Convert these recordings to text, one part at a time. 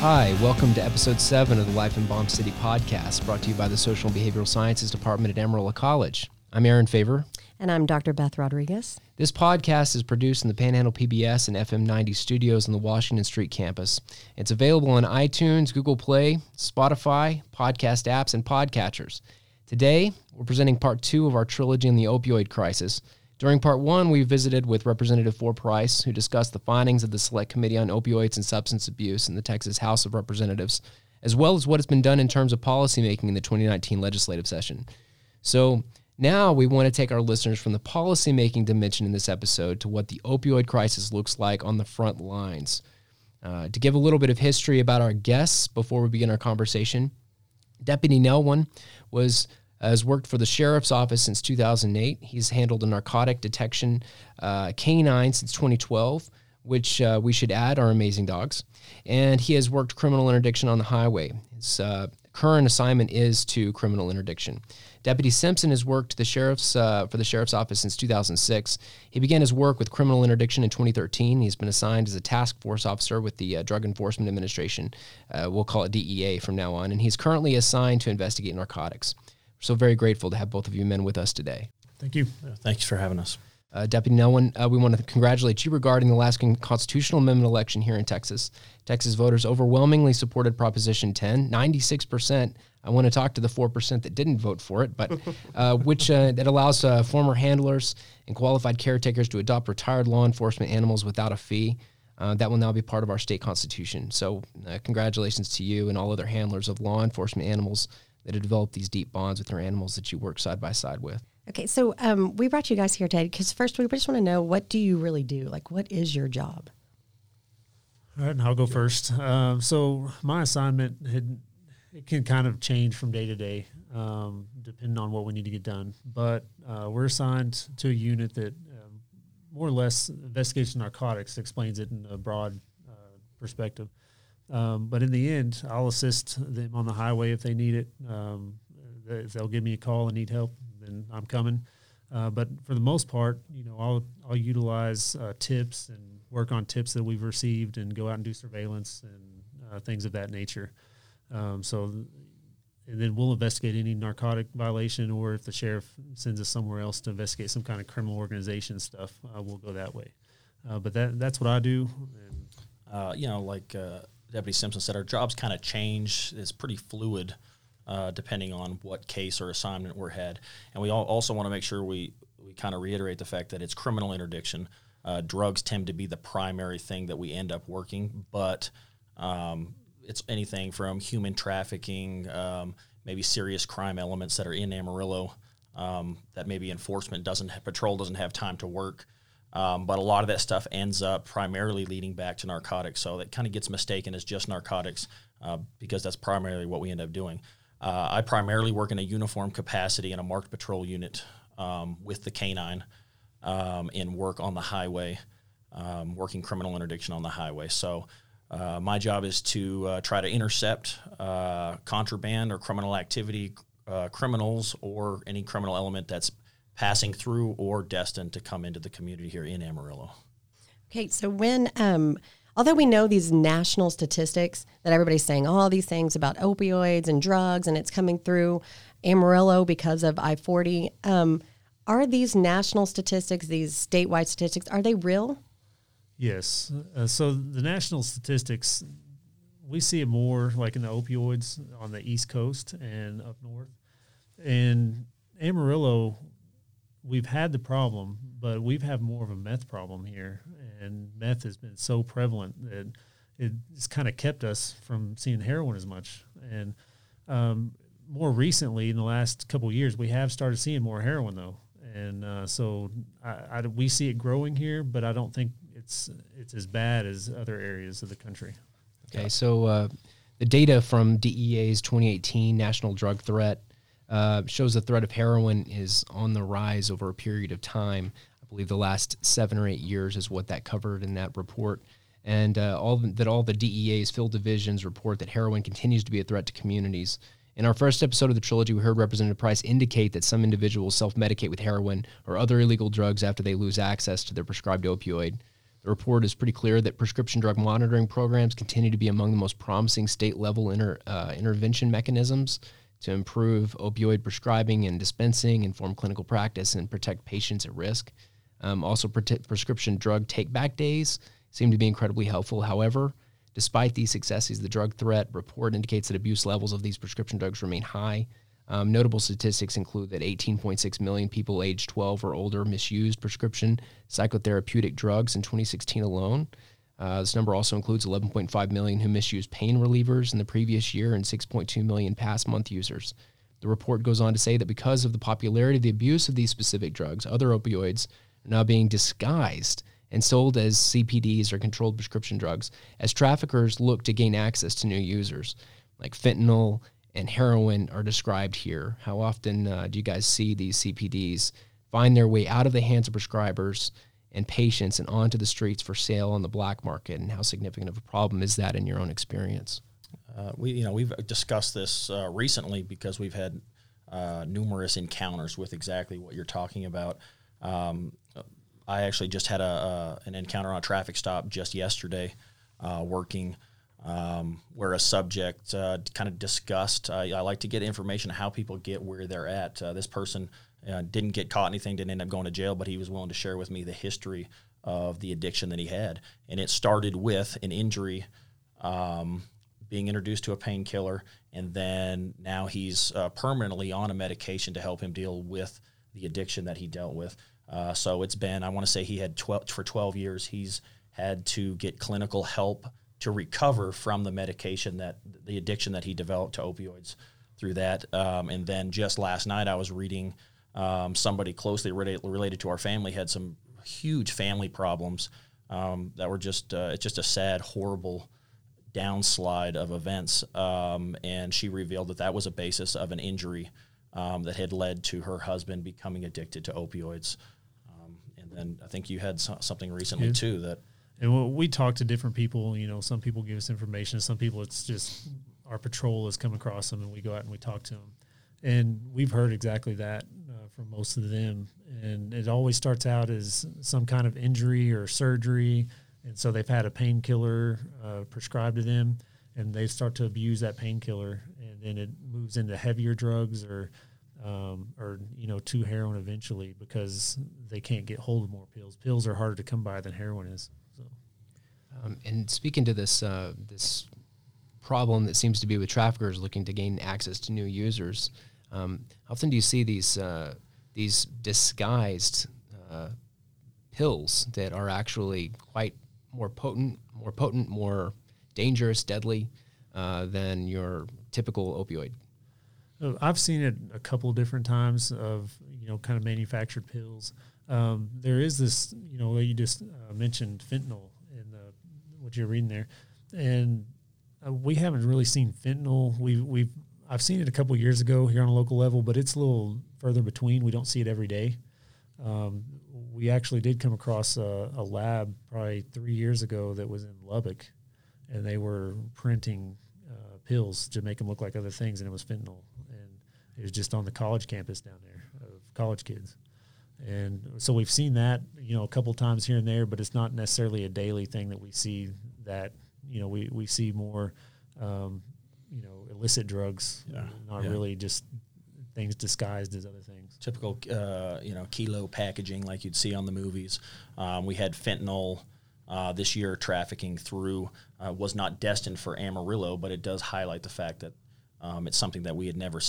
Hi, welcome to episode 7 of the Life in Bomb City podcast, brought to you by the Social and Behavioral Sciences Department at Amarillo College. I'm Aaron Favor. And I'm Dr. Beth Rodriguez. This podcast is produced in the Panhandle PBS and FM 90 studios on the Washington Street campus. It's available on iTunes, Google Play, Spotify, podcast apps, and podcatchers. Today, we're presenting part two of our trilogy on the opioid crisis. During part one, we visited with Representative Four Price, who discussed the findings of the Select Committee on Opioids and Substance Abuse in the Texas House of Representatives, as well as what has been done in terms of policymaking in the 2019 legislative session. So now we want to take our listeners from the policymaking dimension in this episode to what the opioid crisis looks like on the front lines. Uh, to give a little bit of history about our guests before we begin our conversation, Deputy Nelwyn was has worked for the sheriff's office since 2008. He's handled a narcotic detection uh, canine since 2012, which uh, we should add are amazing dogs. And he has worked criminal interdiction on the highway. His uh, current assignment is to criminal interdiction. Deputy Simpson has worked the sheriff's uh, for the sheriff's office since 2006. He began his work with criminal interdiction in 2013. He's been assigned as a task force officer with the uh, Drug Enforcement Administration. Uh, we'll call it DEA from now on, and he's currently assigned to investigate narcotics. So very grateful to have both of you men with us today. Thank you. Thanks for having us. Uh, Deputy Nelwyn, uh, we want to congratulate you regarding the last constitutional amendment election here in Texas. Texas voters overwhelmingly supported Proposition 10, 96%. I want to talk to the 4% that didn't vote for it, but uh, which uh, that allows uh, former handlers and qualified caretakers to adopt retired law enforcement animals without a fee. Uh, that will now be part of our state constitution. So, congratulations to you and all other handlers of law enforcement animals that have developed these deep bonds with their animals that you work side by side with. Okay, so um, we brought you guys here today because first we just want to know what do you really do? Like, what is your job? All right, and I'll go first. Um, so my assignment had it can kind of change from day to day, um, depending on what we need to get done. But uh, we're assigned to a unit that um, more or less investigates narcotics, explains it in a broad uh, perspective. Um, but in the end, I'll assist them on the highway if they need it. Um, if they'll give me a call and need help, then I'm coming. Uh, but for the most part, you know, I'll I'll utilize uh, tips and work on tips that we've received and go out and do surveillance and uh, things of that nature. Um, so, and then we'll investigate any narcotic violation, or if the sheriff sends us somewhere else to investigate some kind of criminal organization stuff, uh, we'll go that way. Uh, but that that's what I do. And, uh, you know, like Deputy Simpson said, our jobs kind of change. It's pretty fluid uh, depending on what case or assignment we're had. And we also want to make sure we, we kind of reiterate the fact that it's criminal interdiction. Uh, drugs tend to be the primary thing that we end up working, but um, it's anything from human trafficking, um, maybe serious crime elements that are in Amarillo um, that maybe enforcement doesn't, patrol doesn't have time to work. Um, but a lot of that stuff ends up primarily leading back to narcotics. So that kind of gets mistaken as just narcotics uh, because that's primarily what we end up doing. Uh, I primarily work in a uniform capacity in a marked patrol unit um, with the canine um, and work on the highway, um, working criminal interdiction on the highway. So uh, my job is to uh, try to intercept uh, contraband or criminal activity, uh, criminals, or any criminal element that's passing through or destined to come into the community here in Amarillo. Okay, so when, um, although we know these national statistics that everybody's saying all these things about opioids and drugs and it's coming through Amarillo because of I 40, um, are these national statistics, these statewide statistics, are they real? Yes. Uh, so the national statistics, we see it more like in the opioids on the East Coast and up north. And Amarillo we've had the problem, but we've had more of a meth problem here, and meth has been so prevalent that it's kind of kept us from seeing heroin as much. And um, more recently, in the last couple years, we have started seeing more heroin though, and uh, so I, I, we see it growing here, but I don't think it's it's as bad as other areas of the country. Okay, so uh, the data from DEA's 2018 National Drug Threat uh, shows the threat of heroin is on the rise over a period of time. I believe the last seven or eight years is what that covered in that report. And uh, all that all the DEA's field divisions report that heroin continues to be a threat to communities. In our first episode of the trilogy, we heard Representative Price indicate that some individuals self medicate with heroin or other illegal drugs after they lose access to their prescribed opioid. The report is pretty clear that prescription drug monitoring programs continue to be among the most promising state level inter, uh, intervention mechanisms to improve opioid prescribing and dispensing, inform clinical practice, and protect patients at risk. Um, also, prescription drug take back days seem to be incredibly helpful. However, despite these successes, the drug threat report indicates that abuse levels of these prescription drugs remain high. Um, notable statistics include that 18.6 million people aged 12 or older misused prescription psychotherapeutic drugs in 2016 alone. Uh, this number also includes 11.5 million who misused pain relievers in the previous year and 6.2 million past month users. The report goes on to say that because of the popularity of the abuse of these specific drugs, other opioids are now being disguised and sold as CPDs or controlled prescription drugs as traffickers look to gain access to new users. Like fentanyl and heroin are described here. How often uh, do you guys see these CPDs find their way out of the hands of prescribers and patients and onto the streets for sale on the black market? And how significant of a problem is that in your own experience? Uh, we, you know, we've discussed this uh, recently because we've had uh, numerous encounters with exactly what you're talking about. Um, I actually just had a, an encounter on a traffic stop just yesterday, uh, working um, where a subject uh, kind of discussed. I like to get information how people get where they're at. Uh, this person uh, didn't get caught anything, didn't end up going to jail, but he was willing to share with me the history of the addiction that he had, and it started with an injury. Um, being introduced to a painkiller, and then now he's uh, permanently on a medication to help him deal with the addiction that he dealt with. Uh, so it's been, I want to say he had 12, for 12 years, he's had to get clinical help to recover from the medication that the addiction that he developed to opioids through that. Um, and then just last night, I was reading um, somebody closely related, related to our family had some huge family problems um, that were just, uh, it's just a sad, horrible downslide of events. Um, and she revealed that that was a basis of an injury um, that had led to her husband becoming addicted to opioids. And then I think you had so, something recently yeah. too that. And we talk to different people. You know, some people give us information. Some people, it's just our patrol has come across them, and we go out and we talk to them. And we've heard exactly that from most of them. And it always starts out as some kind of injury or surgery, and so they've had a painkiller uh, prescribed to them, and they start to abuse that painkiller, and then it moves into heavier drugs or um, or you know to heroin eventually because they can't get hold of more pills. Pills are harder to come by than heroin is. So, um, and speaking to this uh, this problem that seems to be with traffickers looking to gain access to new users, um, how often do you see these uh, these disguised uh, pills that are actually quite more potent, more potent, more dangerous, deadly uh, than your typical opioid? Uh, I've seen it a couple different times of you know kind of manufactured pills. Um, there is this you know you just uh, mentioned fentanyl in the, what you're reading there, and uh, we haven't really seen fentanyl. We've we've I've seen it a couple years ago here on a local level, but it's a little further between. We don't see it every day. Um, we actually did come across a, a lab probably three years ago that was in Lubbock, and they were printing uh, pills to make them look like other things, and it was fentanyl. And it was just on the college campus down there of college kids. And so we've seen that, you know, a couple times here and there, but it's not necessarily a daily thing that we see that, you know, we, we see more, um, you know, illicit drugs, yeah. not yeah. really just things disguised as other things. Typical, uh, you know, kilo packaging like you'd see on the movies. Um, we had fentanyl uh, this year trafficking through, uh, was not destined for Amarillo, but it does highlight the fact that um, it's something that we had never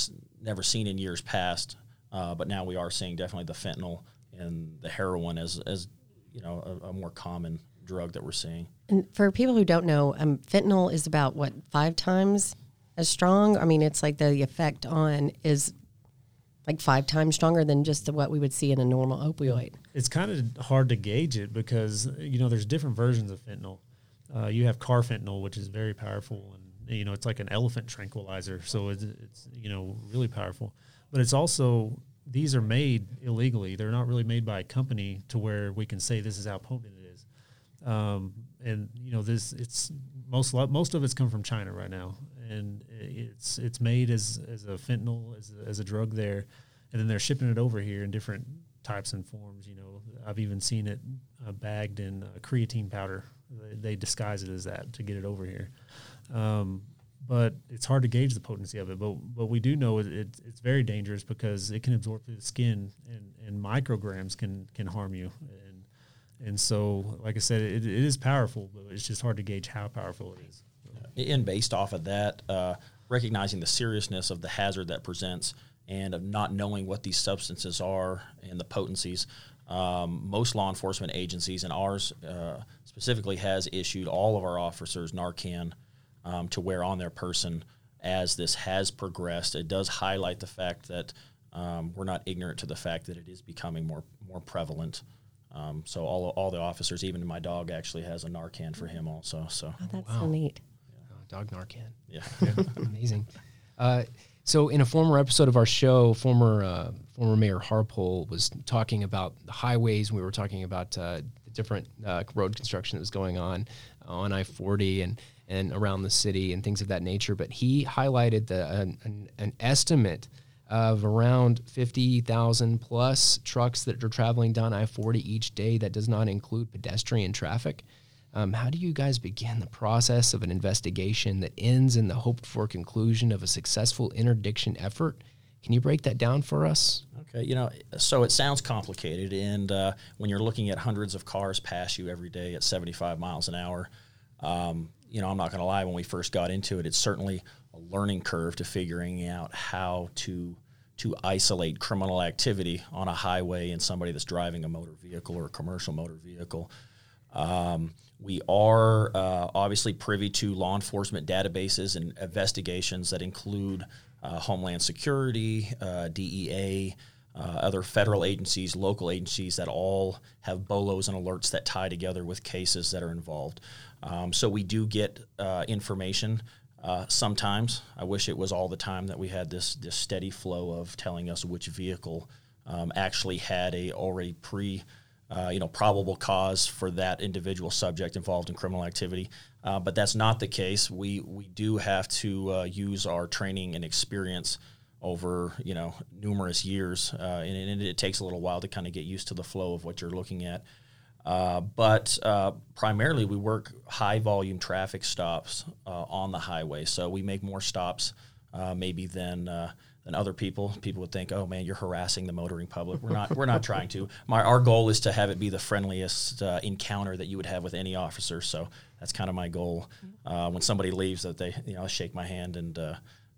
never seen in years past, uh, but now we are seeing definitely the fentanyl and the heroin as as you know a, a more common drug that we're seeing. And for people who don't know, um, fentanyl is about what five times as strong. I mean, it's like the effect on is like five times stronger than just what we would see in a normal opioid. It's kind of hard to gauge it because you know there's different versions of fentanyl. Uh, you have carfentanil, which is very powerful and you know it's like an elephant tranquilizer so it's, it's you know really powerful but it's also these are made illegally they're not really made by a company to where we can say this is how potent it is um, and you know this it's most most of it's come from China right now and it's it's made as as a fentanyl as a, as a drug there and then they're shipping it over here in different types and forms you know I've even seen it uh, bagged in uh, creatine powder. They, they disguise it as that to get it over here. Um, but it's hard to gauge the potency of it. But what we do know is it, it's very dangerous because it can absorb through the skin, and, and micrograms can can harm you. And and so, like I said, it, it is powerful, but it's just hard to gauge how powerful it is. And based off of that, uh, recognizing the seriousness of the hazard that presents and of not knowing what these substances are and the potencies, um, most law enforcement agencies and ours uh, specifically has issued all of our officers Narcan um, to wear on their person as this has progressed. It does highlight the fact that um, we're not ignorant to the fact that it is becoming more more prevalent. Um, so all all the officers, even my dog, actually has a Narcan for him also. So Oh, that's so neat. Dog Narcan. yeah. Amazing. Uh, so, in a former episode of our show, former uh, former Mayor Harpole was talking about the highways. We were talking about uh, the different uh, road construction that was going on on I forty and and around the city and things of that nature. But he highlighted the an, an, an estimate of around fifty thousand plus trucks that are traveling down I forty each day. That does not include pedestrian traffic. Um, how do you guys begin the process of an investigation that ends in the hoped for conclusion of a successful interdiction effort? Can you break that down for us? Okay, you know, so it sounds complicated, and uh, when you're looking at hundreds of cars pass you every day at 75 miles an hour, um, you know, I'm not going to lie. When we first got into it, it's certainly a learning curve to figuring out how to to isolate criminal activity on a highway and somebody that's driving a motor vehicle or a commercial motor vehicle. Um, we are uh, obviously privy to law enforcement databases and investigations that include uh, Homeland Security, uh, DEA, uh, other federal agencies, local agencies that all have bolos and alerts that tie together with cases that are involved. Um, so we do get uh, information. Uh, sometimes I wish it was all the time that we had this this steady flow of telling us which vehicle um, actually had a already pre uh, you know, probable cause for that individual subject involved in criminal activity. Uh, but that's not the case. We we do have to uh, use our training and experience over you know numerous years, uh, and, and, it takes a little while to kind of get used to the flow of what you're looking at. Uh, but uh, primarily, we work high volume traffic stops on the highway, so we make more stops maybe than than other people. People would think, "Oh man, you're harassing the motoring public." We're not. we're not trying to. My our goal is to have it be the friendliest uh, encounter that you would have with any officer. So that's kind of my goal. Uh, when somebody leaves, that they you know shake my hand and. Uh,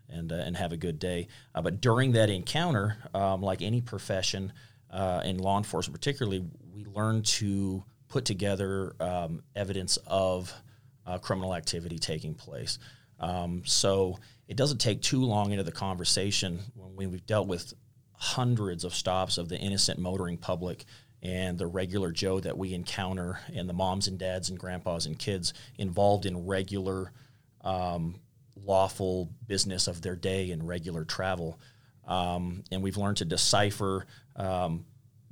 and, uh, and have a good day. Uh, but during that encounter, um, like any profession uh, in law enforcement, particularly, we learn to put together um, evidence of criminal activity taking place. Um, so it doesn't take too long into the conversation when we've dealt with hundreds of stops of the innocent motoring public and the regular Joe that we encounter, and the moms and dads and grandpas and kids involved in regular, um, lawful business of their day and regular travel. Um, and we've learned to decipher um,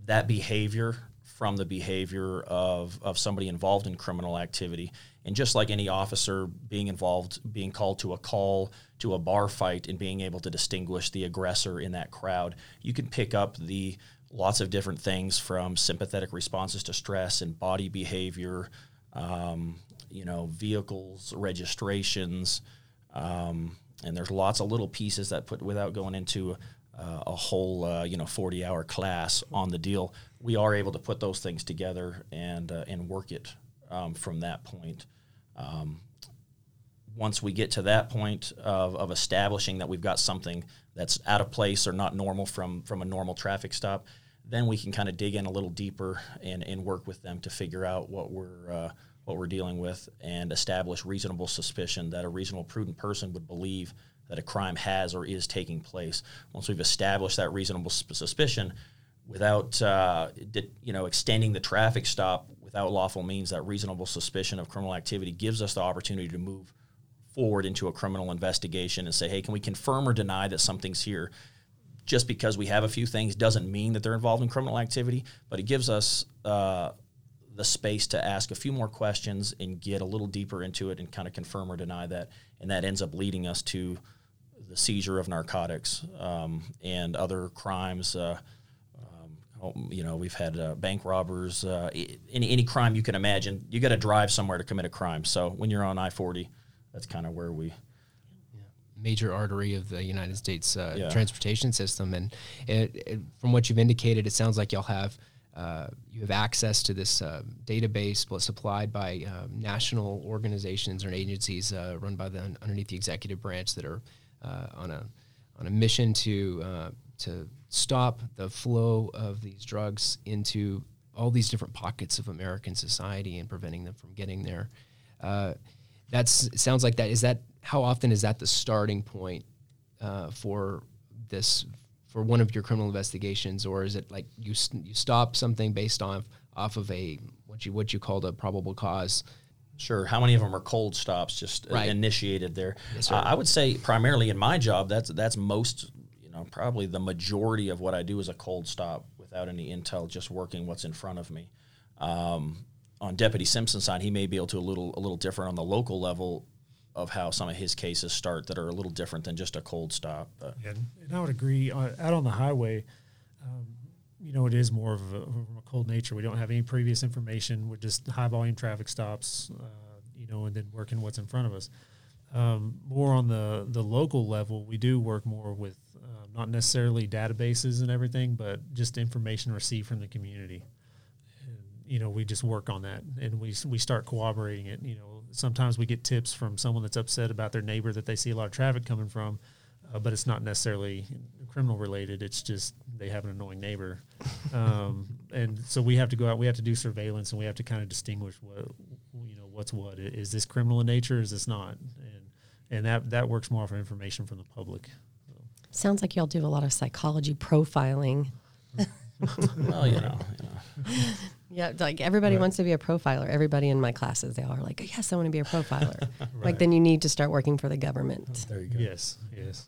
that behavior from the behavior of, of somebody involved in criminal activity. And just like any officer being involved, being called to a call, to a bar fight, and being able to distinguish the aggressor in that crowd, you can pick up the lots of different things from sympathetic responses to stress and body behavior, um, you know, vehicles, registrations, um, and there's lots of little pieces that put without going into uh, a whole uh, you know 40 hour class on the deal we are able to put those things together and uh, and work it um, from that point um, once we get to that point of, of establishing that we've got something that's out of place or not normal from from a normal traffic stop then we can kind of dig in a little deeper and, and work with them to figure out what we're uh, what we're dealing with and establish reasonable suspicion that a reasonable prudent person would believe that a crime has or is taking place. Once we've established that reasonable suspicion, without uh, you know extending the traffic stop without lawful means, that reasonable suspicion of criminal activity gives us the opportunity to move forward into a criminal investigation and say, hey, can we confirm or deny that something's here? Just because we have a few things doesn't mean that they're involved in criminal activity, but it gives us uh, the space to ask a few more questions and get a little deeper into it and kind of confirm or deny that. And that ends up leading us to the seizure of narcotics um, and other crimes. Uh, you know, we've had uh, bank robbers, uh, any any crime you can imagine. You got to drive somewhere to commit a crime. So when you're on I forty, that's kind of where we major artery of the United States uh, Yeah. transportation system. And it, it, from what you've indicated, it sounds like y'all have uh, you have access to this uh, database supplied by um, national organizations or agencies uh, run by the underneath the executive branch that are uh, on a on a mission to uh, to stop the flow of these drugs into all these different pockets of American society and preventing them from getting there. Uh, that's it sounds like that. Is that how often is that the starting point uh, for this for one of your criminal investigations, or is it like you you stop something based on off of a what you what you called a probable cause? Sure. How many of them are cold stops just Right. initiated there? Yes. Uh, I would say primarily in my job, that's that's most, probably the majority of what I do is a cold stop without any intel, just working what's in front of me. Um, on Deputy Simpson's side, he may be able to a little a little different on the local level of how some of his cases start that are a little different than just a cold stop. But And, and I would agree. Uh, out on the highway, um, you know, it is more of a, a cold nature. We don't have any previous information. We're just high volume traffic stops, uh, you know, and then working what's in front of us. Um, more on the the local level, we do work more with not necessarily databases and everything, but just information received from the community. And, you know, we just work on that, and we we start cooperating it. You know, sometimes we get tips from someone that's upset about their neighbor that they see a lot of traffic coming from, uh, but it's not necessarily criminal related. It's just they have an annoying neighbor, um, and so we have to go out. We have to do surveillance, and we have to kind of distinguish what you know what's what. Is this criminal in nature? Is this not? And and that that works more for information from the public. Sounds like y'all do a lot of psychology profiling. well, you know, you know. Yeah, like everybody wants to be a profiler. Everybody in my classes, they all are like, yes, I want to be a profiler. Like then you need to start working for the government. there you go. Yes, yes.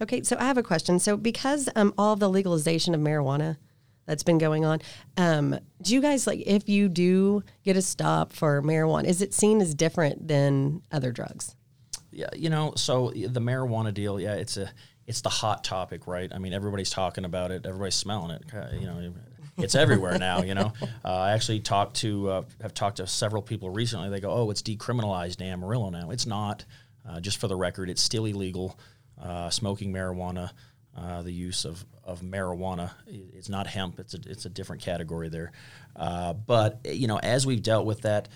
Okay, so I have a question. So because um, all the legalization of marijuana that's been going on, um, do you guys like if you do get a stop for marijuana, is it seen as different than other drugs? Yeah, you know, so the marijuana deal, yeah, it's a it's the hot topic, right? I mean, everybody's talking about it, everybody's smelling it. You know, it's everywhere now. You know, uh, I actually talked to uh, have talked to several people recently. They go, "Oh, it's decriminalized in Amarillo now." It's not. Uh, just for the record, it's still illegal. Uh, smoking marijuana, uh, the use of, of marijuana, it's not hemp. It's a it's a different category there. Uh, but you know, as we've dealt with that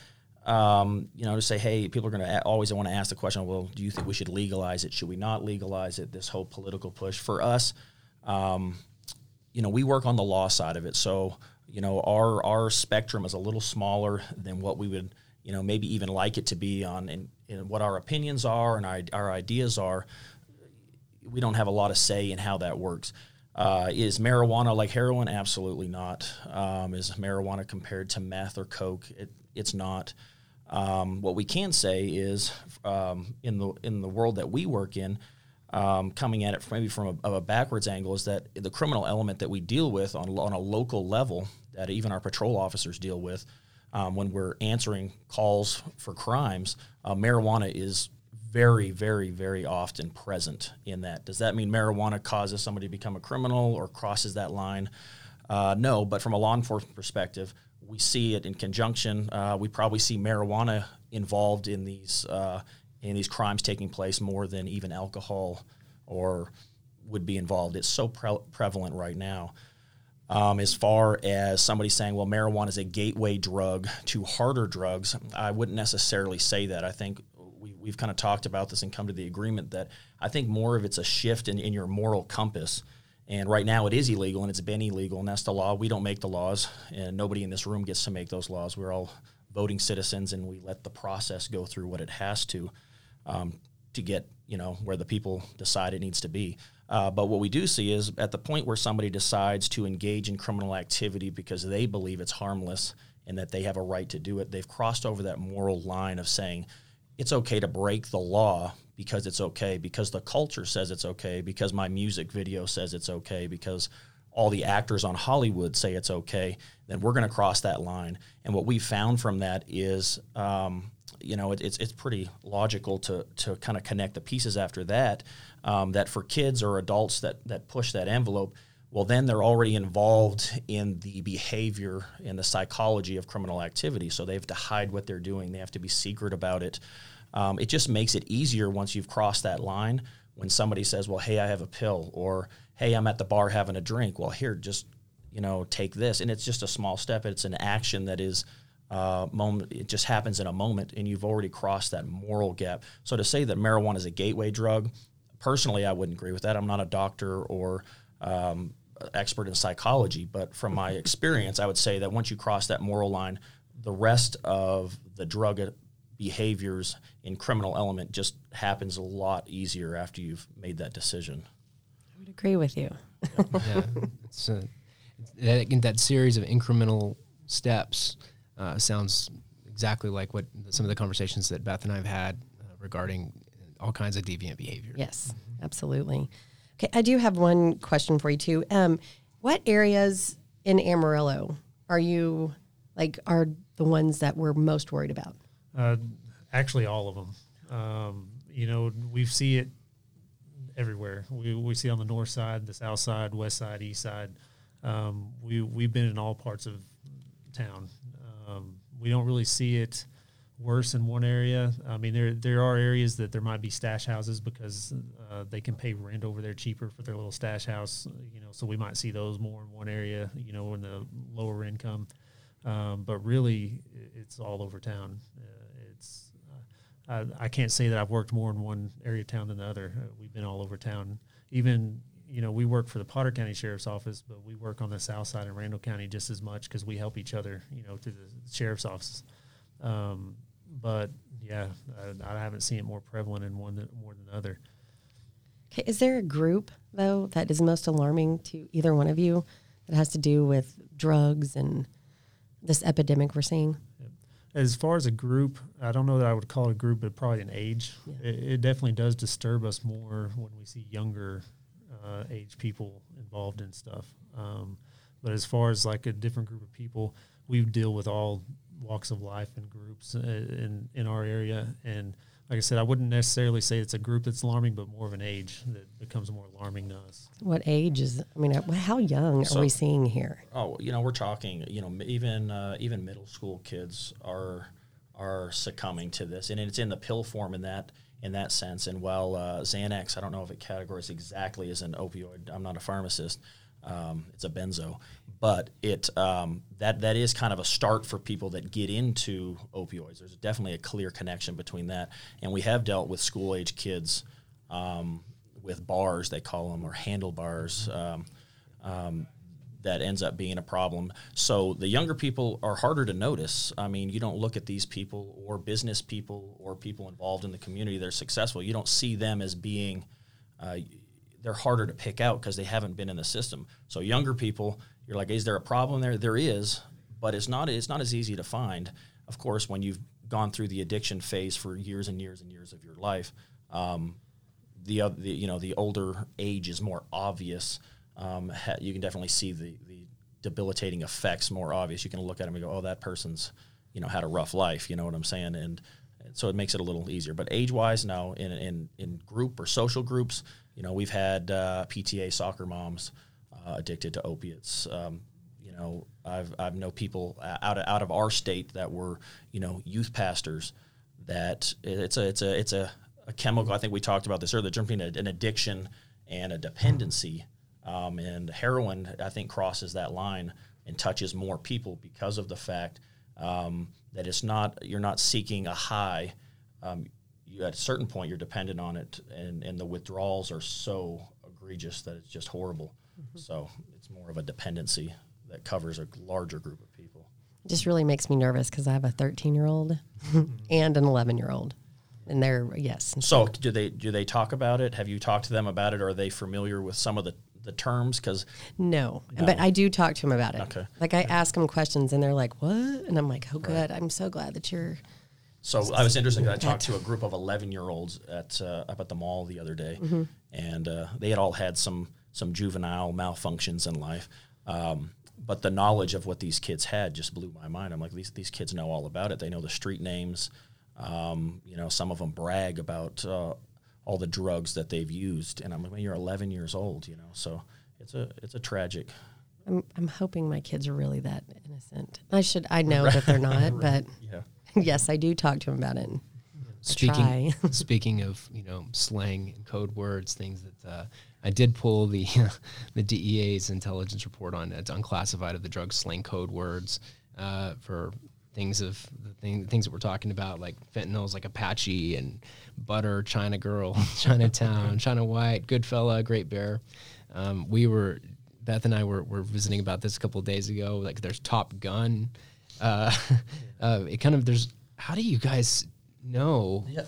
um, you know, to say, hey, people are going to always want to ask the question, well, do you think we should legalize it? Should we not legalize it? This whole political push for us, um, you know, we work on the law side of it. So, you know, our our spectrum is a little smaller than what we would, you know, maybe even like it to be on, and, what our opinions are and our, our ideas are. We don't have a lot of say in how that works. Uh, is marijuana like heroin? Absolutely not. Um, is marijuana compared to meth or coke? It, it's not. Um, what we can say is, um, in the in the world that we work in, um, coming at it maybe from a, a backwards angle, is that the criminal element that we deal with on on a local level, that even our patrol officers deal with, um, when we're answering calls for crimes, uh, marijuana is very, very, very often present in that. Does that mean marijuana causes somebody to become a criminal or crosses that line? Uh, no, but from a law enforcement perspective, we see it in conjunction. Uh, we probably see marijuana involved in these uh, in these crimes taking place more than even alcohol or would be involved. It's so pre- prevalent right now. Um, as far as somebody saying, well, marijuana is a gateway drug to harder drugs, I wouldn't necessarily say that. I think we, we've kind of talked about this and come to the agreement that I think more of it's a shift in, in your moral compass. And right now it is illegal and it's been illegal, and that's the law. We don't make the laws, and nobody in this room gets to make those laws. We're all voting citizens, and we let the process go through what it has to um, to get you know where the people decide it needs to be. Uh, but what we do see is at the point where somebody decides to engage in criminal activity because they believe it's harmless and that they have a right to do it, they've crossed over that moral line of saying it's okay to break the law because it's okay, because the culture says it's okay, because my music video says it's okay, because all the actors on Hollywood say it's okay, then we're going to cross that line. And what we found from that is, um, you know, it, it's it's pretty logical to to kind of connect the pieces after that. Um, that for kids or adults that that push that envelope, well, then they're already involved in the behavior and the psychology of criminal activity. So they have to hide what they're doing, they have to be secret about it. Um, it just makes it easier once you've crossed that line when somebody says, well, hey, I have a pill, or hey, I'm at the bar having a drink. Well, here, just you know, take this, and it's just a small step. It's an action that is uh, moment. It just happens in a moment, and you've already crossed that moral gap. So to say that marijuana is a gateway drug, personally, I wouldn't agree with that. I'm not a doctor or um, expert in psychology, but from my experience, I would say that once you cross that moral line, the rest of the drug behaviors in criminal element just happens a lot easier after you've made that decision. I would agree with you. yeah, it's uh, that, that series of incremental steps uh, sounds exactly like what some of the conversations that Beth and I have had uh, regarding all kinds of deviant behavior. Yes, absolutely. Okay, I do have one question for you too. Um, what areas in Amarillo are you like are the ones that we're most worried about? Uh, actually, all of them. Um, you know, we see it everywhere. We, we see on the north side, the south side, west side, east side. Um, we we've been in all parts of town. Um, we don't really see it worse in one area. I mean, there there are areas that there might be stash houses because uh, they can pay rent over there cheaper for their little stash house. You know, so we might see those more in one area. You know, in the lower income. Um, but really, it's all over town. Uh, I, can't say that I've worked more in one area of town than the other. Uh, we've been all over town. Even you know, we work for the Potter County Sheriff's Office, but we work on the south side in Randall County just as much because we help each other. You know, through the sheriff's office. Um, but yeah, I, I, haven't seen it more prevalent in one than, more than the other. Okay, is there a group though that is most alarming to either one of you that has to do with drugs and this epidemic we're seeing? As far as a group, I don't know that I would call it a group, but probably an age. Yeah. It, it, definitely does disturb us more when we see younger uh, age people involved in stuff. Um, but as far as like a different group of people, we deal with all walks of life and groups uh, in in our area. And like I said, I wouldn't necessarily say it's a group that's alarming, but more of an age that becomes more alarming to us. What age is? I mean, how young so, are we seeing here? Oh, you know, we're talking. You know, even uh, even middle school kids are are succumbing to this, and it's in the pill form in that in that sense. And while uh, Xanax, I don't know if it categorizes exactly as an opioid. I'm not a pharmacist. Um, it's a benzo, but it um, that that is kind of a start for people that get into opioids. There's definitely a clear connection between that, and we have dealt with school age kids um, with bars they call them or handlebars. Um, um, that ends up being a problem. So the younger people are harder to notice. I mean, you don't look at these people or business people or people involved in the community that are successful. You don't see them as being. Uh, they're harder to pick out because they haven't been in the system. So younger people, you're like, is there a problem there? There is, but it's not. It's not as easy to find. Of course, when you've gone through the addiction phase for years and years and years of your life, um, the, the you know the older age is more obvious. Um, ha- you can definitely see the the debilitating effects more obvious. You can look at them and go, oh, that person's you know had a rough life. You know what I'm saying? And so it makes it a little easier. But age wise, no, in, in in group or social groups, you know, we've had uh, PTA soccer moms uh, addicted to opiates. Um, you know, I've I've know people out of, out of our state that were you know youth pastors. That it's a it's a it's a, a chemical. I think we talked about this earlier. Between an addiction and a dependency, um, and heroin, I think crosses that line and touches more people because of the fact um, that it's not you're not seeking a high. Um, you, at a certain point you're dependent on it, and, and the withdrawals are so egregious that it's just horrible. Mm-hmm. So it's more of a dependency that covers a larger group of people. It just really makes me nervous because I have a 13 year old and an 11 year old, and they're yes. So do they do they talk about it? Have you talked to them about it? Are they familiar with some of the the terms? Because no, no, but I do talk to them about it. Okay, like I ask them questions, and they're like, "What?" And I'm like, "Oh, good. Right. I'm so glad that you're." So I was interested. I talked to a group of 11 year olds at uh, up at the mall the other day, mm-hmm. and uh, they had all had some some juvenile malfunctions in life. Um, but the knowledge of what these kids had just blew my mind. I'm like, these these kids know all about it. They know the street names. Um, you know, some of them brag about uh, all the drugs that they've used, and I'm like, well, you're 11 years old, you know, so it's a it's a tragic. I'm, I'm hoping my kids are really that innocent. I should, I know that they're not, but Yeah. Yes, I do talk to him about it. Speaking speaking of you know slang and code words, things that uh, I did pull the the DEA's intelligence report on it's unclassified of the drug slang code words uh, for things of the thing, things that we're talking about like fentanyls like Apache and butter, China girl, Chinatown, China White, Goodfella, Great Bear. Um, we were Beth and I were, were visiting about this a couple of days ago. Like there's Top Gun. Uh, uh, it kind of there's how do you guys know Yeah.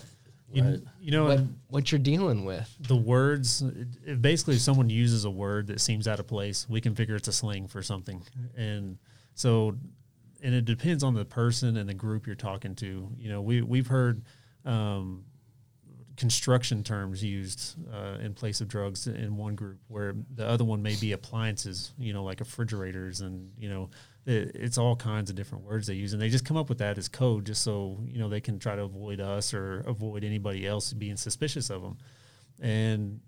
You, you know, what, what you're dealing with. the words, if basically if someone uses a word that seems out of place, we can figure it's a slang for something. And so, and it depends on the person and the group you're talking to. You know, we, we've heard um, construction terms used uh, in place of drugs in one group, where the other one may be appliances, you know, like refrigerators, and you know, it, it's all kinds of different words they use, and they just come up with that as code, just so you know they can try to avoid us or avoid anybody else being suspicious of them, and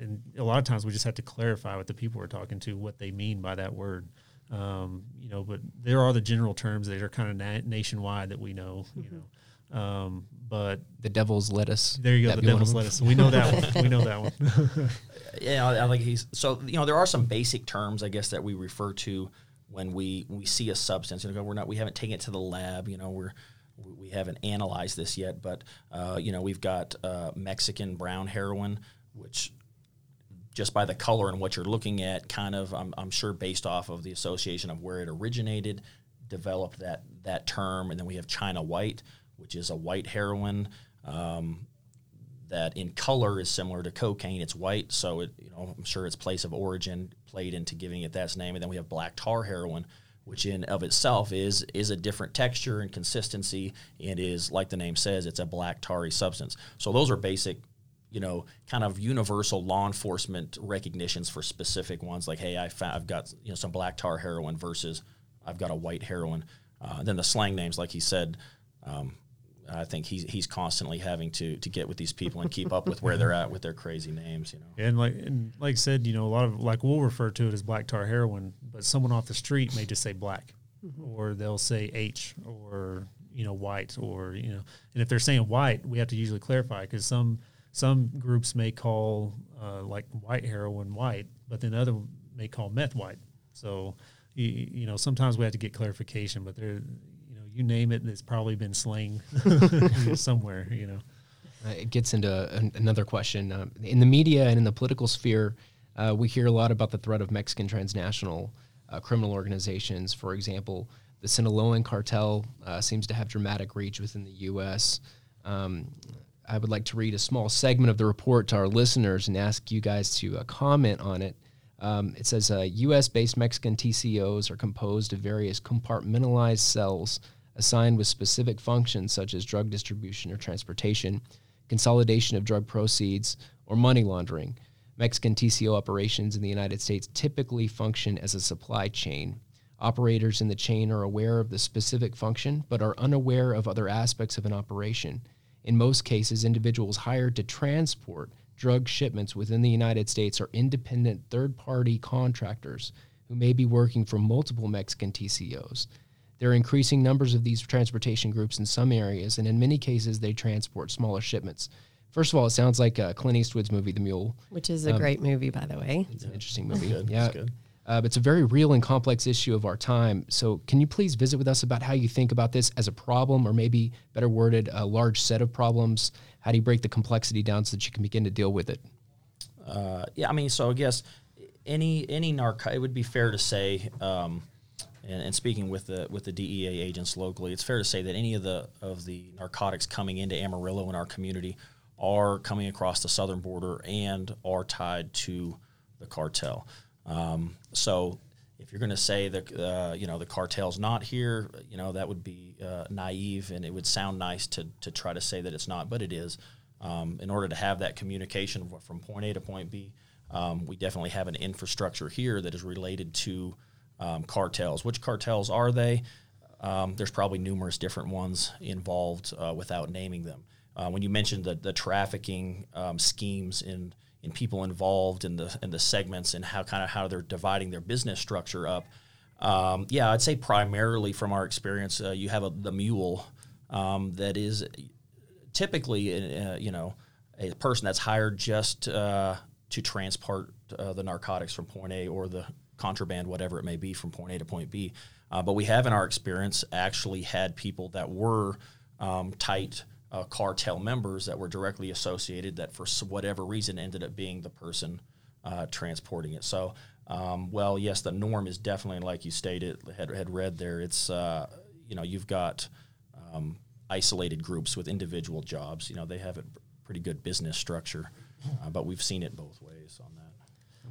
and a lot of times we just have to clarify with the people we're talking to what they mean by that word. Um, you know, but there are the general terms that are kind of na- nationwide that we know. You know, um, but The devil's lettuce. there you go. That'd The devil's of them. lettuce. We know that one. We know that one. Yeah, I, I think he's so. You know, there are some basic terms, I guess, that we refer to when we we see a substance. You know, we're not we haven't taken it to the lab. You know, we're we haven't analyzed this yet, but uh, you know, we've got uh, Mexican brown heroin, which just by the color and what you're looking at, kind of, I'm, I'm sure based off of the association of where it originated, developed that that term, and then we have China white, which is a white heroin. Um, that in color is similar to cocaine. It's white, so it you know I'm sure its place of origin played into giving it that name. And then we have black tar heroin, which in of itself is is a different texture and consistency, and is like the name says, it's a black tarry substance. So those are basic, you know, kind of universal law enforcement recognitions for specific ones. Like, hey, I found, I've got you know some black tar heroin versus I've got a white heroin. Uh, then the slang names, like he said. Um, I think he's he's constantly having to to get with these people and keep up with where they're at with their crazy names. You know. and like and like I said, you know, a lot of like we'll refer to it as black tar heroin, but someone off the street may just say black, or they'll say H or you know white or you know, and if they're saying white, we have to usually clarify because some some groups may call uh, like white heroin white, but then other may call meth white. So you, you know sometimes we have to get clarification, but there you name it, it's probably been slang somewhere. You know. Uh, it gets into an, another question. Um, in the media and in the political sphere, uh, we hear a lot about the threat of Mexican transnational uh, criminal organizations. For example, the Sinaloan cartel uh, seems to have dramatic reach within the U.S. Um, I would like to read a small segment of the report to our listeners and ask you guys to uh, comment on it. Um, it says uh, U.S. based Mexican TCOs are composed of various compartmentalized cells assigned with specific functions such as drug distribution or transportation, consolidation of drug proceeds, or money laundering. Mexican TCO operations in the United States typically function as a supply chain. Operators in the chain are aware of the specific function but are unaware of other aspects of an operation. In most cases, individuals hired to transport drug shipments within the United States are independent third party contractors who may be working for multiple Mexican TCOs. There are increasing numbers of these transportation groups in some areas, and in many cases, they transport smaller shipments. First of all, it sounds like uh, Clint Eastwood's movie, The Mule. which is a great movie, by the way. It's an interesting movie. good. Yeah. That's good. Uh, it's a very real and complex issue of our time. So, can you please visit with us about how you think about this as a problem, or maybe better worded, a large set of problems? How do you break the complexity down so that you can begin to deal with it? Uh, yeah, I mean, so I guess any any narco, it would be fair to say, um, and, and speaking with the with the DEA agents locally, it's fair to say that any of the of the narcotics coming into Amarillo in our community are coming across the southern border and are tied to the cartel. Um, so if you're going to say that uh, you know the cartel's not here, you know that would be uh, naive, and it would sound nice to to try to say that it's not, but it is. Um, in order to have that communication from point A to point B, um, we definitely have an infrastructure here that is related to um, cartels. Which cartels are they? Um, there's probably numerous different ones involved uh, without naming them. Uh, when you mentioned the, the trafficking um, schemes in in people involved in the in the segments and how kind of how they're dividing their business structure up. Um, yeah, I'd say primarily from our experience, uh, you have a, the mule um, that is typically, uh, you know, a person that's hired just uh, to transport uh, the narcotics from point A or the contraband, whatever it may be, from point A to point B. Uh, but we have, in our experience, actually had people that were um, tight uh, cartel members that were directly associated that, for whatever reason, ended up being the person uh, transporting it. So, um, well, yes, the norm is definitely, like you stated, had, had read there, it's, uh, you know, you've got um, isolated groups with individual jobs. You know, they have a pretty good business structure, uh, but we've seen it both ways on that.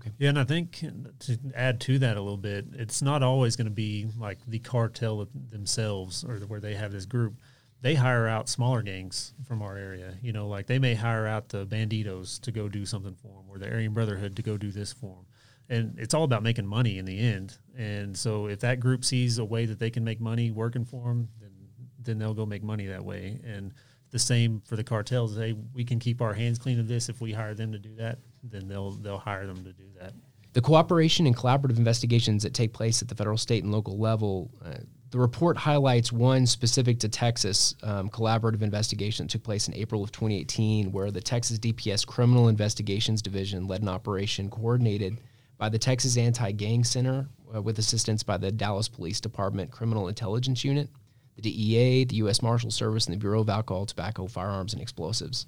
Okay. Yeah, and I think to add to that a little bit, it's not always going to be like the cartel themselves or where they have this group. They hire out smaller gangs from our area. You know, like they may hire out the Bandidos to go do something for them, or the Aryan Brotherhood to go do this for them. And it's all about making money in the end. And so, if that group sees a way that they can make money working for them, then then they'll go make money that way. And the same for the cartels. Hey, we can keep our hands clean of this if we hire them to do that. Then they'll they'll hire them to do that. The cooperation and collaborative investigations that take place at the federal, state, and local level. Uh, the report highlights one specific to Texas um, collaborative investigation that took place in April of 2018, where the Texas DPS Criminal Investigations Division led an operation coordinated by the Texas Anti Gang Center uh, with assistance by the Dallas Police Department Criminal Intelligence Unit the DEA, the U.S. Marshal Service, and the Bureau of Alcohol, Tobacco, Firearms, and Explosives.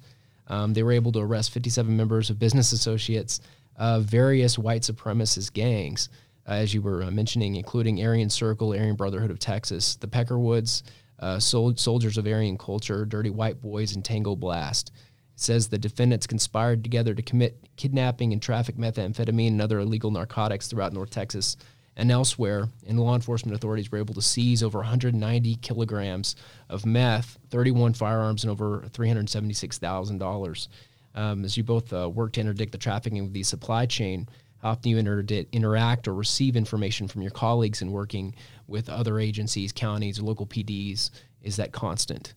Um, they were able to arrest 57 members of business associates of various white supremacist gangs, uh, as you were uh, mentioning, including Aryan Circle, Aryan Brotherhood of Texas, the Peckerwoods, uh, Sol- Soldiers of Aryan Culture, Dirty White Boys, and Tango Blast. It says the defendants conspired together to commit kidnapping and traffic methamphetamine and other illegal narcotics throughout North Texas and elsewhere, and law enforcement authorities were able to seize over 190 kilograms of meth, 31 firearms, and over $376,000. Um, as you both uh, work to interdict the trafficking of the supply chain, how often do you inter- interact or receive information from your colleagues in working with other agencies, counties, local PDs? Is that constant?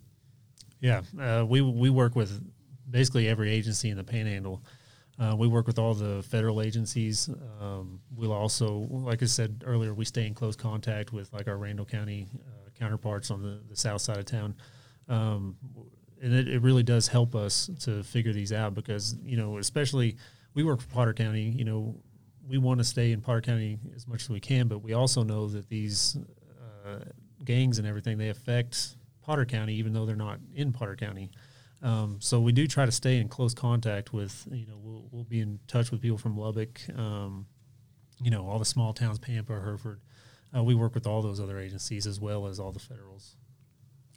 Yeah, uh, we we work with basically every agency in the Panhandle. Uh, we work with all the federal agencies. Um, we'll also, like I said earlier, we stay in close contact with like our Randall County uh, counterparts on the, the south side of town. Um, and it, it really does help us to figure these out because, you know, especially we work for Potter County, you know, we want to stay in Potter County as much as we can, but we also know that these uh, gangs and everything, they affect Potter County, even though they're not in Potter County. Um, so we do try to stay in close contact with, you know, we'll, we'll be in touch with people from Lubbock, um, you know, all the small towns, Pampa, Hereford. Uh, we work with all those other agencies as well as all the federals.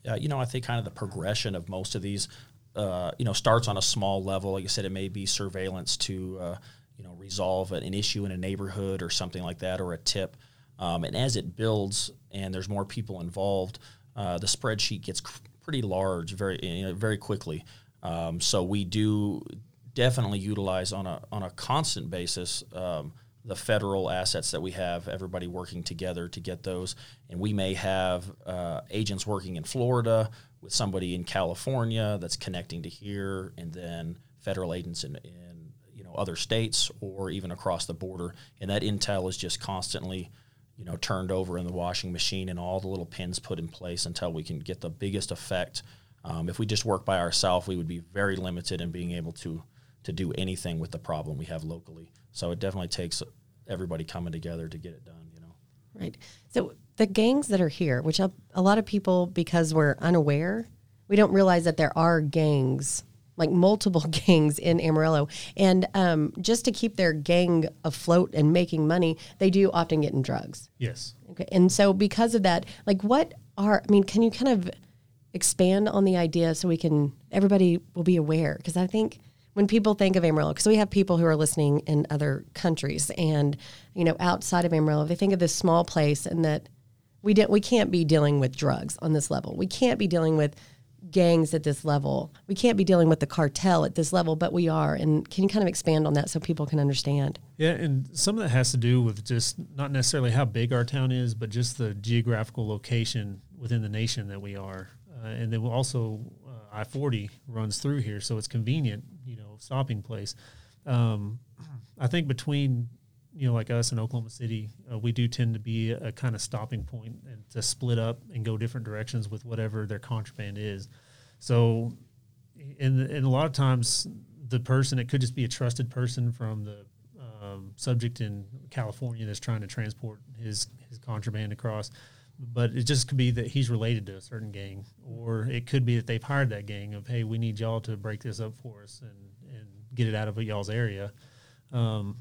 Yeah, you know, I think kind of the progression of most of these, uh, you know, starts on a small level. Like I said, it may be surveillance to, uh, you know, resolve an issue in a neighborhood or something like that, or a tip. Um, and as it builds and there's more people involved, uh, the spreadsheet gets pretty large very you know, very quickly. Um, so we do definitely utilize on a on a constant basis um, the federal assets that we have. Everybody working together to get those, and we may have uh, agents working in Florida with somebody in California that's connecting to here, and then federal agents in, in you know other states or even across the border. And that intel is just constantly you know, turned over in the washing machine and all the little pins put in place until we can get the biggest effect. Um, if we just work by ourselves, we would be very limited in being able to to do anything with the problem we have locally. So it definitely takes everybody coming together to get it done. You know. Right. So the gangs that are here, which a, a lot of people, because we're unaware, we don't realize that there are gangs like multiple gangs in Amarillo. And um, just to keep their gang afloat and making money, they do often get in drugs. Yes. Okay. And so because of that, like what are, I mean, can you kind of expand on the idea so we can, everybody will be aware? Because I think when people think of Amarillo, because we have people who are listening in other countries and, you know, outside of Amarillo, they think of this small place and that we, didn't, we can't be dealing with drugs on this level. We can't be dealing with gangs at this level. We can't be dealing with the cartel at this level, but we are. And can you kind of expand on that so people can understand? Yeah, and some of that has to do with just not necessarily how big our town is, but just the geographical location within the nation that we are. Uh, and then also uh, I 40 runs through here, so it's convenient, you know, stopping place. um, I think between you know like us in Oklahoma City, uh, we do tend to be a, kind of stopping point and to split up and go different directions with whatever their contraband is. So, and and a lot of times the person it could just be a trusted person from the um, subject in California that's trying to transport his his contraband across but it just could be that he's related to a certain gang, or it could be that they've hired that gang of, hey, we need y'all to break this up for us and, and get it out of y'all's area. Um,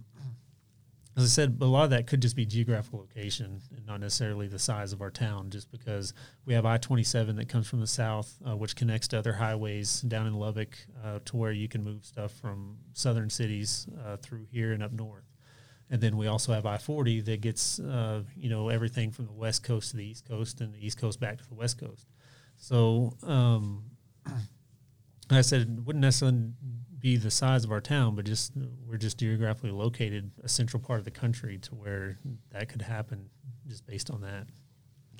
as I said, a lot of that could just be geographical location and not necessarily the size of our town, just because we have I 27 that comes from the south, uh, which connects to other highways down in Lubbock uh, to where you can move stuff from southern cities uh, through here and up north. And then we also have I 40 that gets, uh, you know, everything from the west coast to the east coast and the east coast back to the west coast. So, um, like I said, wouldn't necessarily be the size of our town, but just we're just geographically located a central part of the country to where that could happen just based on that.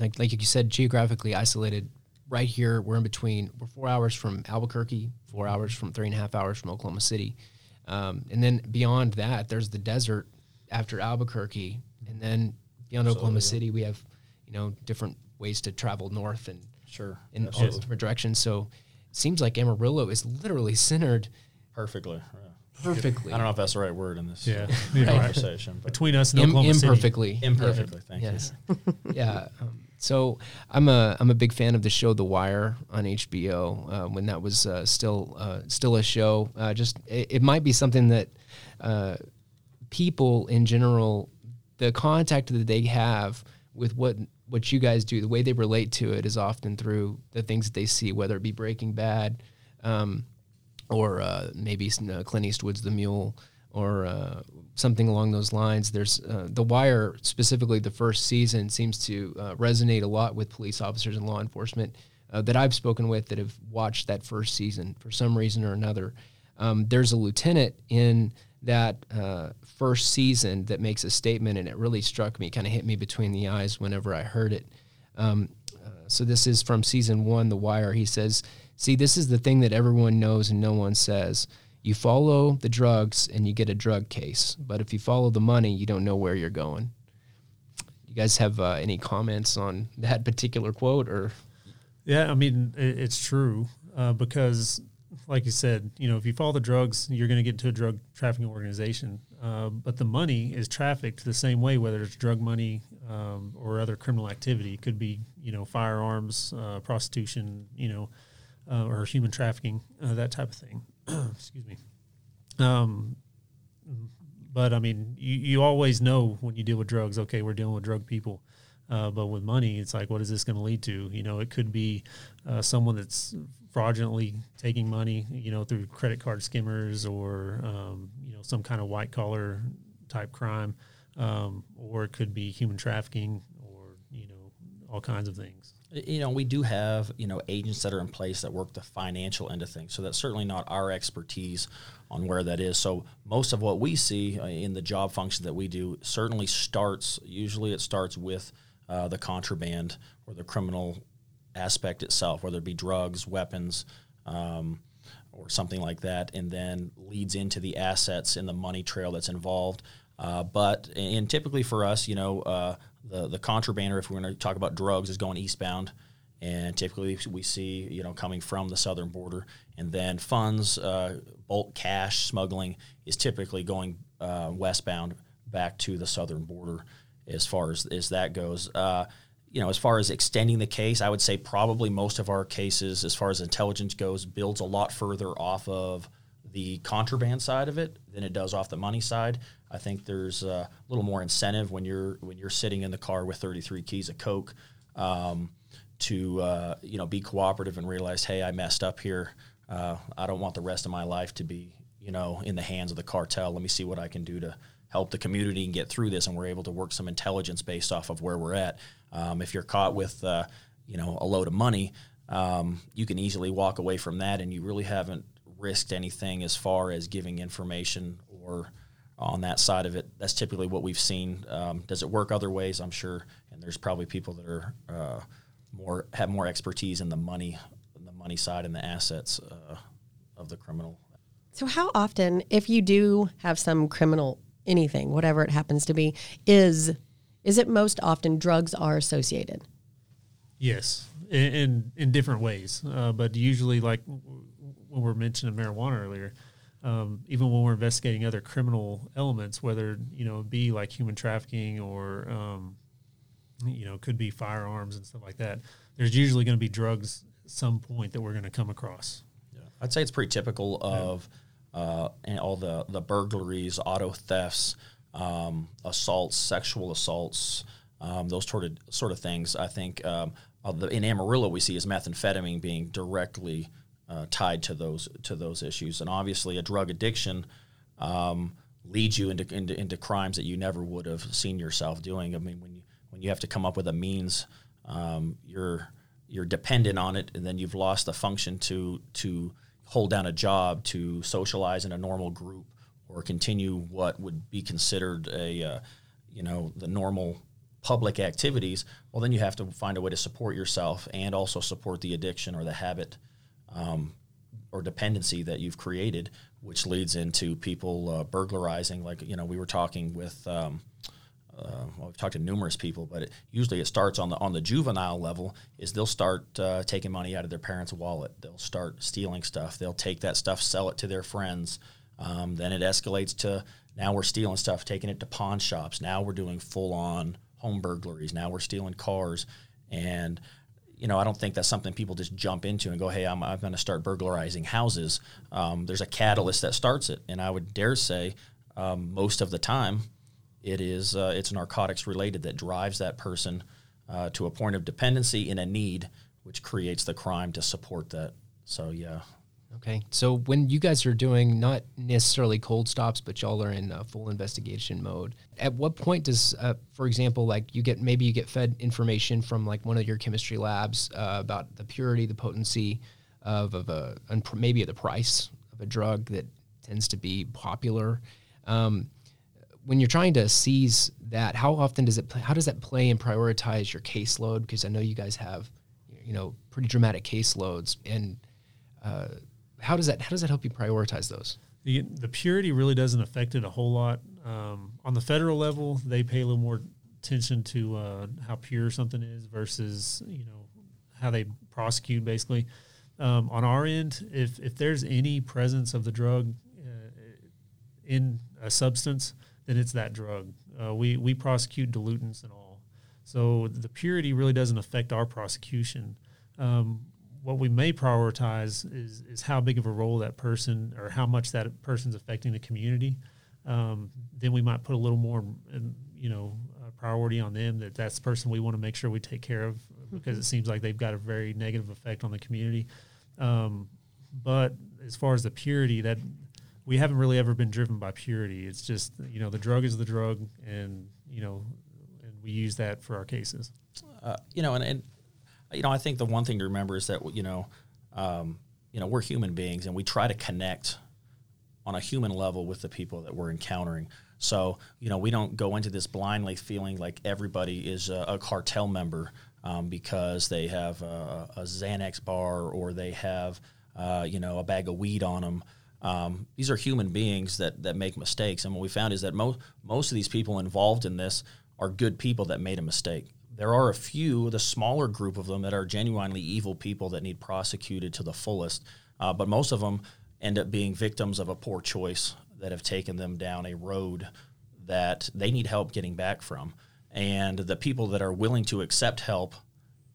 Like, like you said, geographically isolated. Right here, we're in between. We're four hours from Albuquerque, four hours from three and a half hours from Oklahoma City, um, and then beyond that, there's the desert after Albuquerque, and then beyond Oklahoma yeah. City, we have you know different ways to travel north and Sure. in all Absolutely. different directions. So it seems like Amarillo is literally centered Perfectly. yeah. perfectly. I don't know if that's the right word in this Yeah. uh, conversation. But Between us and Im- Oklahoma City. imperfectly. imperfectly. Thank yes. yeah. Um, so I'm a I'm a big fan of the show The Wire on HBO. Uh, when that was uh, still uh, still a show, uh, just it, it might be something that uh, people in general, the contact that they have with what what you guys do, the way they relate to it is often through the things that they see, whether it be Breaking Bad, um, or uh, maybe uh, Clint Eastwood's The Mule, or uh, something along those lines. There's uh, The Wire, specifically the first season, seems to uh, resonate a lot with police officers and law enforcement uh, that I've spoken with that have watched that first season for some reason or another. Um, there's a lieutenant in that uh, first season that makes a statement, and it really struck me, kind of hit me between the eyes whenever I heard it. Um, so this is from season one, The Wire. He says, "See, this is the thing that everyone knows and no one says. You follow the drugs and you get a drug case, but if you follow the money, you don't know where you're going." You guys have uh, any comments on that particular quote, or Yeah, I mean it's true uh, because, like you said, you know, if you follow the drugs, you're going to get into a drug trafficking organization. Uh, but the money is trafficked the same way, whether it's drug money um, or other criminal activity. It could be, you know, firearms, uh, prostitution, you know, uh, or human trafficking, uh, that type of thing. Excuse me. Um, but I mean, you, you always know when you deal with drugs, okay, we're dealing with drug people. Uh, but with money, it's like, what is this going to lead to? You know, it could be uh, someone that's fraudulently taking money, you know, through credit card skimmers or, um, you know, some kind of white collar type crime. Um, or it could be human trafficking or, you know, all kinds of things. You know, we do have you know agents that are in place that work the financial end of things. So that's certainly not our expertise on where that is. So most of what we see uh, in the job function that we do certainly starts. Usually, it starts with uh, the contraband or the criminal aspect itself, whether it be drugs, weapons. Um, or something like that, and then leads into the assets and the money trail that's involved. Uh, but and typically for us, you know, uh, the the contrabander, if we're going to talk about drugs, is going eastbound, and typically we see you know coming from the southern border, and then funds, uh, bulk cash smuggling is typically going uh, westbound back to the southern border. As far as as that goes, uh, you know, as far as extending the case, I would say probably most of our cases, as far as intelligence goes, builds a lot further off of the contraband side of it than it does off the money side. I think there's a little more incentive when you're when you're sitting in the car with 33 keys of coke um, to uh, you know be cooperative and realize, hey, I messed up here. Uh, I don't want the rest of my life to be you know in the hands of the cartel. Let me see what I can do to help the community and get through this. And we're able to work some intelligence based off of where we're at. Um, if you're caught with uh, you know a load of money, um, you can easily walk away from that, and you really haven't risked anything as far as giving information or on that side of it. That's typically what we've seen. Um, does it work other ways? I'm sure, and there's probably people that are uh, more have more expertise in the money, the money side and the assets uh, of the criminal. So, how often, if you do have some criminal anything, whatever it happens to be, is is it most often drugs are associated? Yes, in in, in different ways, uh, but usually, like when we're mentioning marijuana earlier, um, even when we're investigating other criminal elements, whether you know be like human trafficking or um, you know could be firearms and stuff like that, there's usually going to be drugs at some point that we're going to come across. Yeah. I'd say it's pretty typical of uh, and all the the burglaries, auto thefts, um, assaults, sexual assaults, um, those sort of sort of things. I think um, uh, in Amarillo we see is methamphetamine being directly uh, tied to those to those issues, and obviously a drug addiction um, leads you into, into into crimes that you never would have seen yourself doing. I mean, when you when you have to come up with a means, um, you're you're dependent on it, and then you've lost the function to to hold down a job, to socialize in a normal group, or continue what would be considered a uh, you know the normal public activities. Well, then you have to find a way to support yourself and also support the addiction or the habit um, or dependency that you've created, which leads into people uh, burglarizing. Like you know, we were talking with. Um, uh, well, we've talked to numerous people, but it, usually it starts on the on the juvenile level. Is they'll start uh, taking money out of their parents' wallet. They'll start stealing stuff. They'll take that stuff, sell it to their friends. Um, then it escalates to now we're stealing stuff, taking it to pawn shops. Now we're doing full on home burglaries. Now we're stealing cars, and you know, I don't think that's something people just jump into and go, "Hey, I'm, I'm going to start burglarizing houses." Um, there's a catalyst that starts it, and I would dare say, um, most of the time, it is uh, it's narcotics related that drives that person uh, to a point of dependency in a need, which creates the crime to support that. So yeah. Okay, so when you guys are doing not necessarily cold stops, but y'all are in full investigation mode. At what point does, uh, for example, like you get maybe you get fed information from like one of your chemistry labs uh, about the purity, the potency of, of a and maybe the price of a drug that tends to be popular. Um, when you're trying to seize that, how often does it? Play, how does that play and prioritize your caseload? Because I know you guys have, you know, pretty dramatic caseloads and. Uh, how does that how does that help you prioritize those? The, the purity really doesn't affect it a whole lot. Um, on the federal level, they pay a little more attention to uh, how pure something is versus you know how they prosecute basically. Um, on our end, if if there's any presence of the drug uh, in a substance, then it's that drug. Uh, we we prosecute dilutants and all, so the purity really doesn't affect our prosecution. Um, what we may prioritize is is how big of a role that person or how much that person's affecting the community. Um, then we might put a little more, um, you know, uh, priority on them that that's the person we want to make sure we take care of because mm-hmm. it seems like they've got a very negative effect on the community. Um, but as far as the purity, that we haven't really ever been driven by purity. It's just you know the drug is the drug, and you know, and we use that for our cases. Uh, you know, and, and you know, I think the one thing to remember is that you know, um, you know, we're human beings, and we try to connect on a human level with the people that we're encountering. So, you know, we don't go into this blindly feeling like everybody is a, a cartel member um, because they have a, a, Xanax bar or they have, uh, you know, a bag of weed on them. Um, these are human beings that, that make mistakes. And what we found is that most, most of these people involved in this are good people that made a mistake. There are a few, the smaller group of them, that are genuinely evil people that need prosecuted to the fullest. Uh, but most of them end up being victims of a poor choice that have taken them down a road that they need help getting back from. And the people that are willing to accept help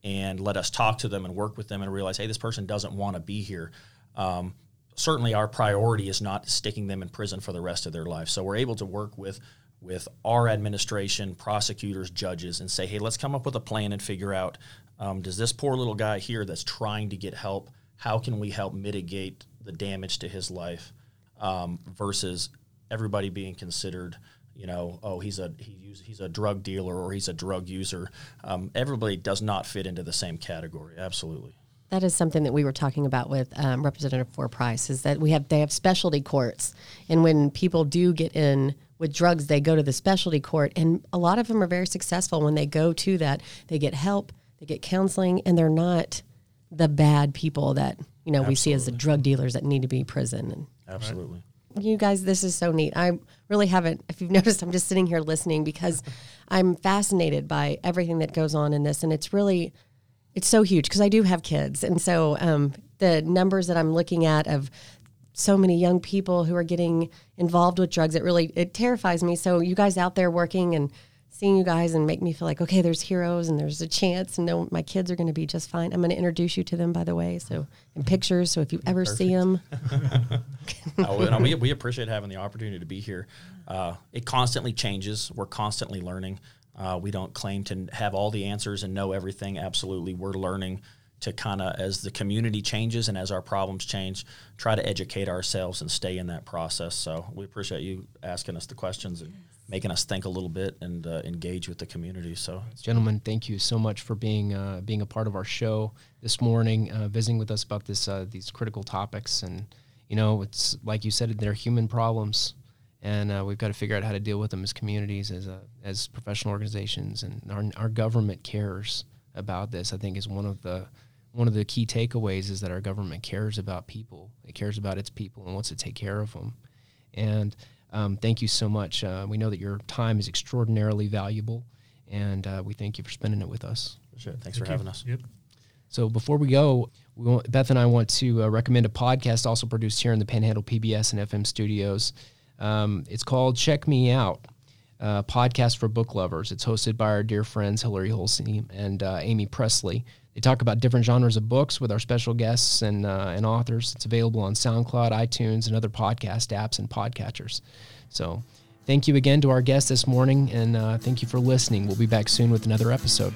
and let us talk to them and work with them and realize, hey, this person doesn't want to be here. Um, certainly, our priority is not sticking them in prison for the rest of their life. So we're able to work with with our administration, prosecutors, judges, and say, hey, let's come up with a plan and figure out um, does this poor little guy here that's trying to get help, how can we help mitigate the damage to his life um, versus everybody being considered, you know, oh, he's a he he's a drug dealer or he's a drug user. Um, everybody does not fit into the same category. Absolutely. That is something that we were talking about with um, Representative Four Price. Is that we have they have specialty courts, and when people do get in with drugs, they go to the specialty court, and a lot of them are very successful when they go to that. They get help, they get counseling, and they're not the bad people that you know Absolutely. we see as the drug dealers that need to be in prison. And Absolutely. you guys, this is so neat. I really haven't, if you've noticed, I'm just sitting here listening because I'm fascinated by everything that goes on in this. And it's really, it's so huge because I do have kids. And so um, the numbers that I'm looking at of so many young people who are getting involved with drugs, it really, it terrifies me. So you guys out there working and seeing you guys and make me feel like, okay, there's heroes and there's a chance and no, my kids are going to be just fine. I'm going to introduce you to them, by the way. So in pictures. So if you ever see them, oh, no, we, we appreciate having the opportunity to be here. Uh, it constantly changes. We're constantly learning. Uh, we don't claim to have all the answers and know everything. Absolutely, we're learning to kind of as the community changes and as our problems change, try to educate ourselves and stay in that process. So we appreciate you asking us the questions and making us think a little bit and uh, engage with the community. So, gentlemen, thank you so much for being uh, being a part of our show this morning, uh, visiting with us about this uh, these critical topics. And you know, it's like you said, they're human problems, and uh, we've got to figure out how to deal with them as communities, as a, as professional organizations, and our our government cares about this. I think is one of the one of the key takeaways is that our government cares about people. It cares about its people and wants to take care of them. And um, thank you so much. Uh, we know that your time is extraordinarily valuable, and uh, we thank you for spending it with us. Sure. Thanks thank for you. having us. Yep. So before we go, we want, Beth and I want to uh, recommend a podcast also produced here in the Panhandle PBS and FM studios. Um, it's called Check Me Out. Uh, podcast for book lovers. It's hosted by our dear friends Hillary Holsey and uh, Amy Presley. They talk about different genres of books with our special guests and, uh, and authors. It's available on SoundCloud, iTunes, and other podcast apps and podcatchers. So thank you again to our guest this morning, and uh, thank you for listening. We'll be back soon with another episode.